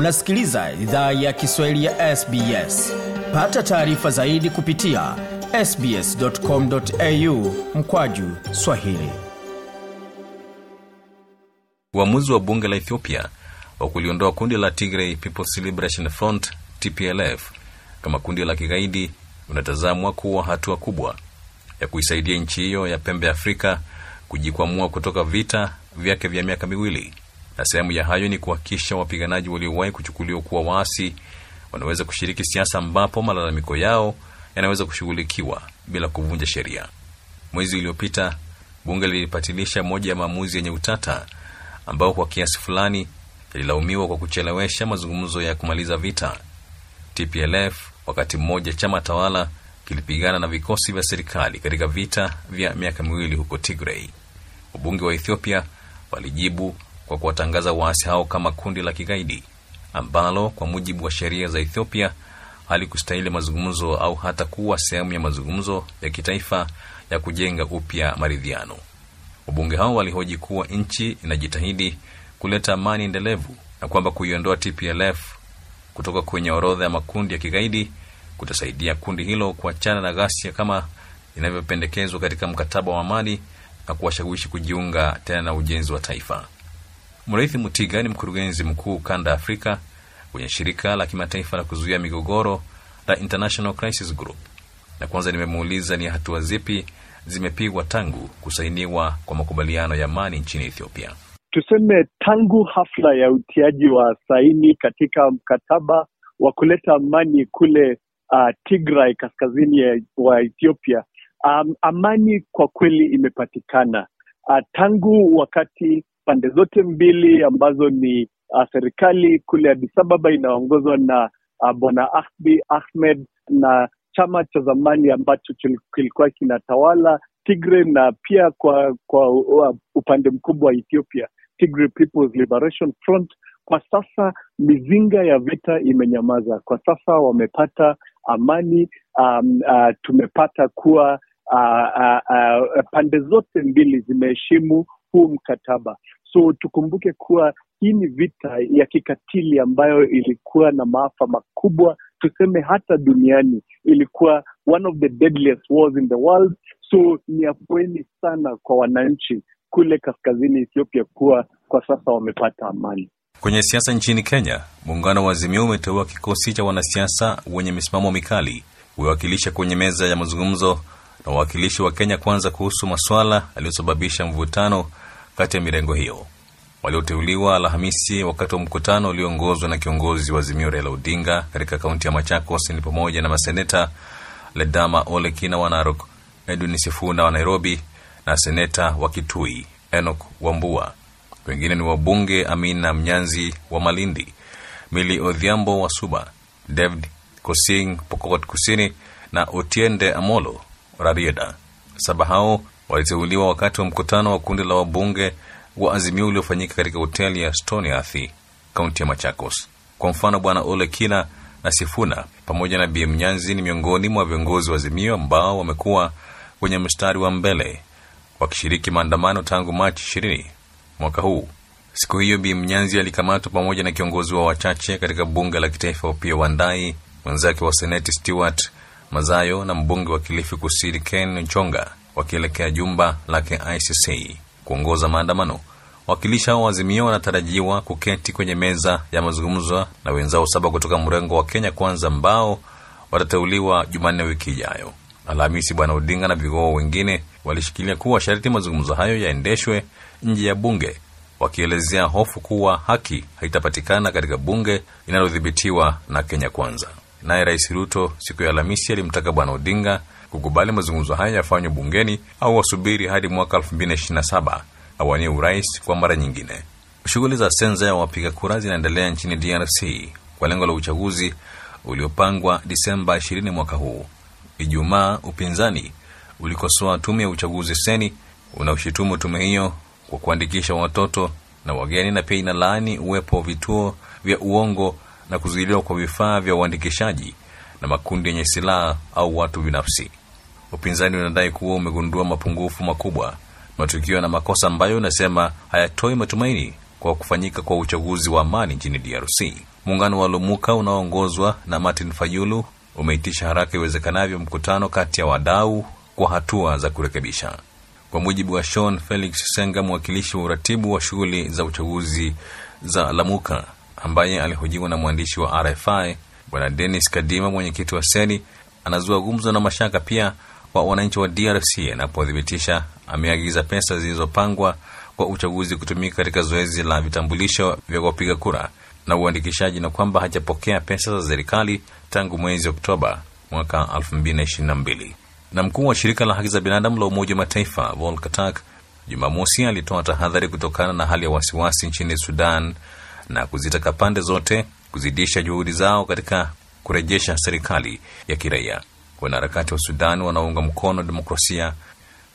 unasikiliza idhaa ya kiswahili ya sbs pata taarifa zaidi kupitia sbscomau mkwaju swahili. Uamuzi wa bunge la ethiopia wa kuliondoa kundi la tigray people's liberation front tplf kama kundi la kigaidi unatazamwa kuwa hatua kubwa ya kuisaidia nchi hiyo ya pembe afrika kujikwamua kutoka vita vyake vya miaka miwili na sehemu ya hayo ni kuhakikisha wapiganaji waliowahi kuchukuliwa kuwa waasi wanaweza kushiriki siasa ambapo malalamiko yao yanaweza kushughulikiwa bila kuvunja sheria. Mwezi uliopita bunge lilipatilisha moja ya maamuzi yenye utata ambao kwa kiasi fulani yalilaumiwa kwa kuchelewesha mazungumzo ya kumaliza vita. Tplf wakati mmoja chama tawala kilipigana na vikosi vya serikali katika vita vya miaka miwili huko tigray. Wabunge wa ethiopia walijibu kwa kuwatangaza waasi hao kama kundi la kigaidi ambalo kwa mujibu wa sheria za ethiopia halikustahili mazungumzo au hata kuwa sehemu ya mazungumzo ya kitaifa ya kujenga upya maridhiano. Wabunge hao walihoji kuwa nchi inajitahidi kuleta amani endelevu na kwamba kuiondoa tplf kutoka kwenye orodha ya makundi ya kigaidi kutasaidia kundi hilo kuachana na ghasia kama inavyopendekezwa katika mkataba wa amani na kuwashawishi kujiunga tena na ujenzi wa taifa mrithi mutiga ni mkurugenzi mkuu kanda afrika kwenye shirika la kimataifa la kuzuia migogoro la international crisis group. Na kwanza nimemuuliza ni hatua zipi zimepigwa tangu kusainiwa kwa makubaliano ya amani nchini ethiopia. Tuseme tangu hafla ya utiaji wa saini katika mkataba wa kuleta amani kule uh, tigray kaskazini wa ethiopia um, amani kwa kweli imepatikana. Uh, tangu wakati pande zote mbili ambazo ni uh, serikali kule Addis Ababa inaongozwa na uh, bwana Ahbi Ahmed na chama cha zamani ambacho kilikuwa kinatawala Tigray na pia kwa kwa uh, upande mkubwa wa Ethiopia Tigray People's Liberation Front. Kwa sasa mizinga ya vita imenyamaza. Kwa sasa wamepata amani. Um, uh, tumepata kuwa uh, uh, uh, pande zote mbili zimeheshimu huu mkataba. So tukumbuke kuwa hii ni vita ya kikatili ambayo ilikuwa na maafa makubwa. Tuseme hata duniani ilikuwa one of the deadliest wars in the world. So ni afueni sana kwa wananchi kule kaskazini ethiopia kuwa kwa sasa wamepata amani. Kwenye siasa nchini kenya muungano wa azimio umeteua kikosi cha wanasiasa wenye misimamo mikali kuwakilisha kwenye meza ya mazungumzo na wawakilishi wa kenya kwanza kuhusu maswala yaliyosababisha mvutano kati ya mirengo hiyo. Walioteuliwa alhamisi wakati wa mkutano ulioongozwa na kiongozi wa azimio raila odinga katika kaunti ya machakos ni pamoja na maseneta ledama ole kina wa narok edwin sifuna wa nairobi na seneta wa kitui enok wambua. Wengine ni wabunge amina mnyanzi wa malindi mili odhiambo wa suba david kosing pokot kusini na otiende amolo rarieda. Saba hao waliteuliwa wakati wa mkutano wa kundi la wabunge wa azimio uliofanyika katika hoteli ya stony athi kaunti ya machakos. Kwa mfano bwana ole kina na sifuna pamoja na Bi Mnyanzi ni miongoni mwa viongozi wa azimio ambao wamekuwa kwenye mstari wa mbele wakishiriki maandamano tangu machi ishirini mwaka huu. Siku hiyo Bi Mnyanzi alikamatwa pamoja na kiongozi wa wachache katika bunge la kitaifa Opiyo wandai mwenzake wa seneti stewart mazayo na mbunge wa kilifi kusini ken nchonga wakielekea jumba lake icc kuongoza maandamano. Wakilishi hao azimio wanatarajiwa kuketi kwenye meza ya mazungumzo na wenzao saba kutoka mrengo wa kenya kwanza ambao watateuliwa jumanne wiki ijayo. Alhamisi bwana odinga na vigoo wengine walishikilia kuwa sharti mazungumzo hayo yaendeshwe nje ya bunge wakielezea hofu kuwa haki haitapatikana katika bunge linalodhibitiwa na kenya kwanza naye rais ruto siku ya alhamisi alimtaka bwana odinga kukubali mazungumzo haya yafanywe bungeni au wasubiri hadi mwaka 227 awanie urais kwa mara nyingine. Shughuli za senza ya wapiga kura zinaendelea nchini drc kwa lengo la uchaguzi uliopangwa disemba 20 mwaka huu. Ijumaa upinzani ulikosoa tume ya uchaguzi seni unaoshutumu tume hiyo kwa kuandikisha watoto na wageni na pia inalaani uwepo wa vituo vya uongo na kuzuiliwa kwa vifaa vya uandikishaji na makundi yenye silaha au watu binafsi upinzani unadai kuwa umegundua mapungufu makubwa matukio na makosa ambayo unasema hayatoi matumaini kwa kufanyika kwa uchaguzi wa amani nchini DRC. Muungano wa Lumuka unaoongozwa na Martin Fayulu umeitisha haraka iwezekanavyo mkutano kati ya wadau kwa hatua za kurekebisha. Kwa mujibu wa Sean Felix Senga, mwakilishi wa uratibu wa shughuli za uchaguzi za Lamuka, ambaye alihojiwa na mwandishi wa RFI Bwana Denis Kadima, mwenyekiti wa Seni, anazua gumzo na mashaka pia kwa wananchi wa DRC anapothibitisha ameagiza pesa zilizopangwa kwa uchaguzi kutumika katika zoezi la vitambulisho vya wapiga kura na uandikishaji na kwamba hajapokea pesa za serikali tangu mwezi Oktoba mwaka 2022. Na mkuu wa shirika la haki za binadamu la Umoja wa Mataifa Volker Turk Jumamosi alitoa tahadhari kutokana na hali ya wasiwasi nchini Sudan na kuzitaka pande zote kuzidisha juhudi zao katika kurejesha serikali ya kiraia. Wanaharakati wa Sudan wanaounga mkono demokrasia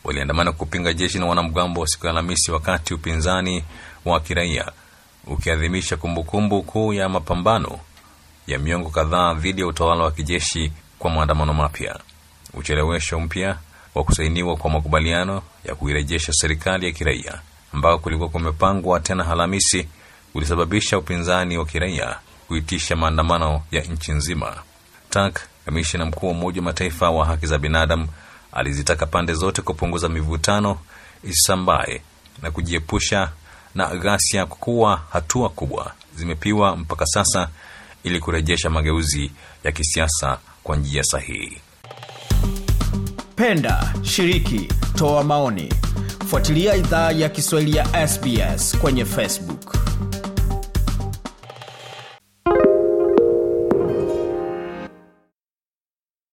waliandamana kupinga jeshi na wanamgambo wa siku ya Alhamisi, wakati upinzani wa kiraia ukiadhimisha kumbukumbu kuu ya mapambano ya miongo kadhaa dhidi ya utawala wa kijeshi kwa maandamano mapya. Uchelewesho mpya wa kusainiwa kwa makubaliano ya kuirejesha serikali ya kiraia ambao kulikuwa kumepangwa tena Alhamisi ulisababisha upinzani wa kiraia kuitisha maandamano ya nchi nzima. Tak, kamishina mkuu wa Umoja wa Mataifa wa haki za binadamu, alizitaka pande zote kupunguza mivutano isisambae na kujiepusha na ghasia, kwa kuwa hatua kubwa zimepiwa mpaka sasa ili kurejesha mageuzi ya kisiasa kwa njia sahihi. Penda, shiriki, toa maoni. Fuatilia idhaa ya Kiswahili ya SBS kwenye Facebook.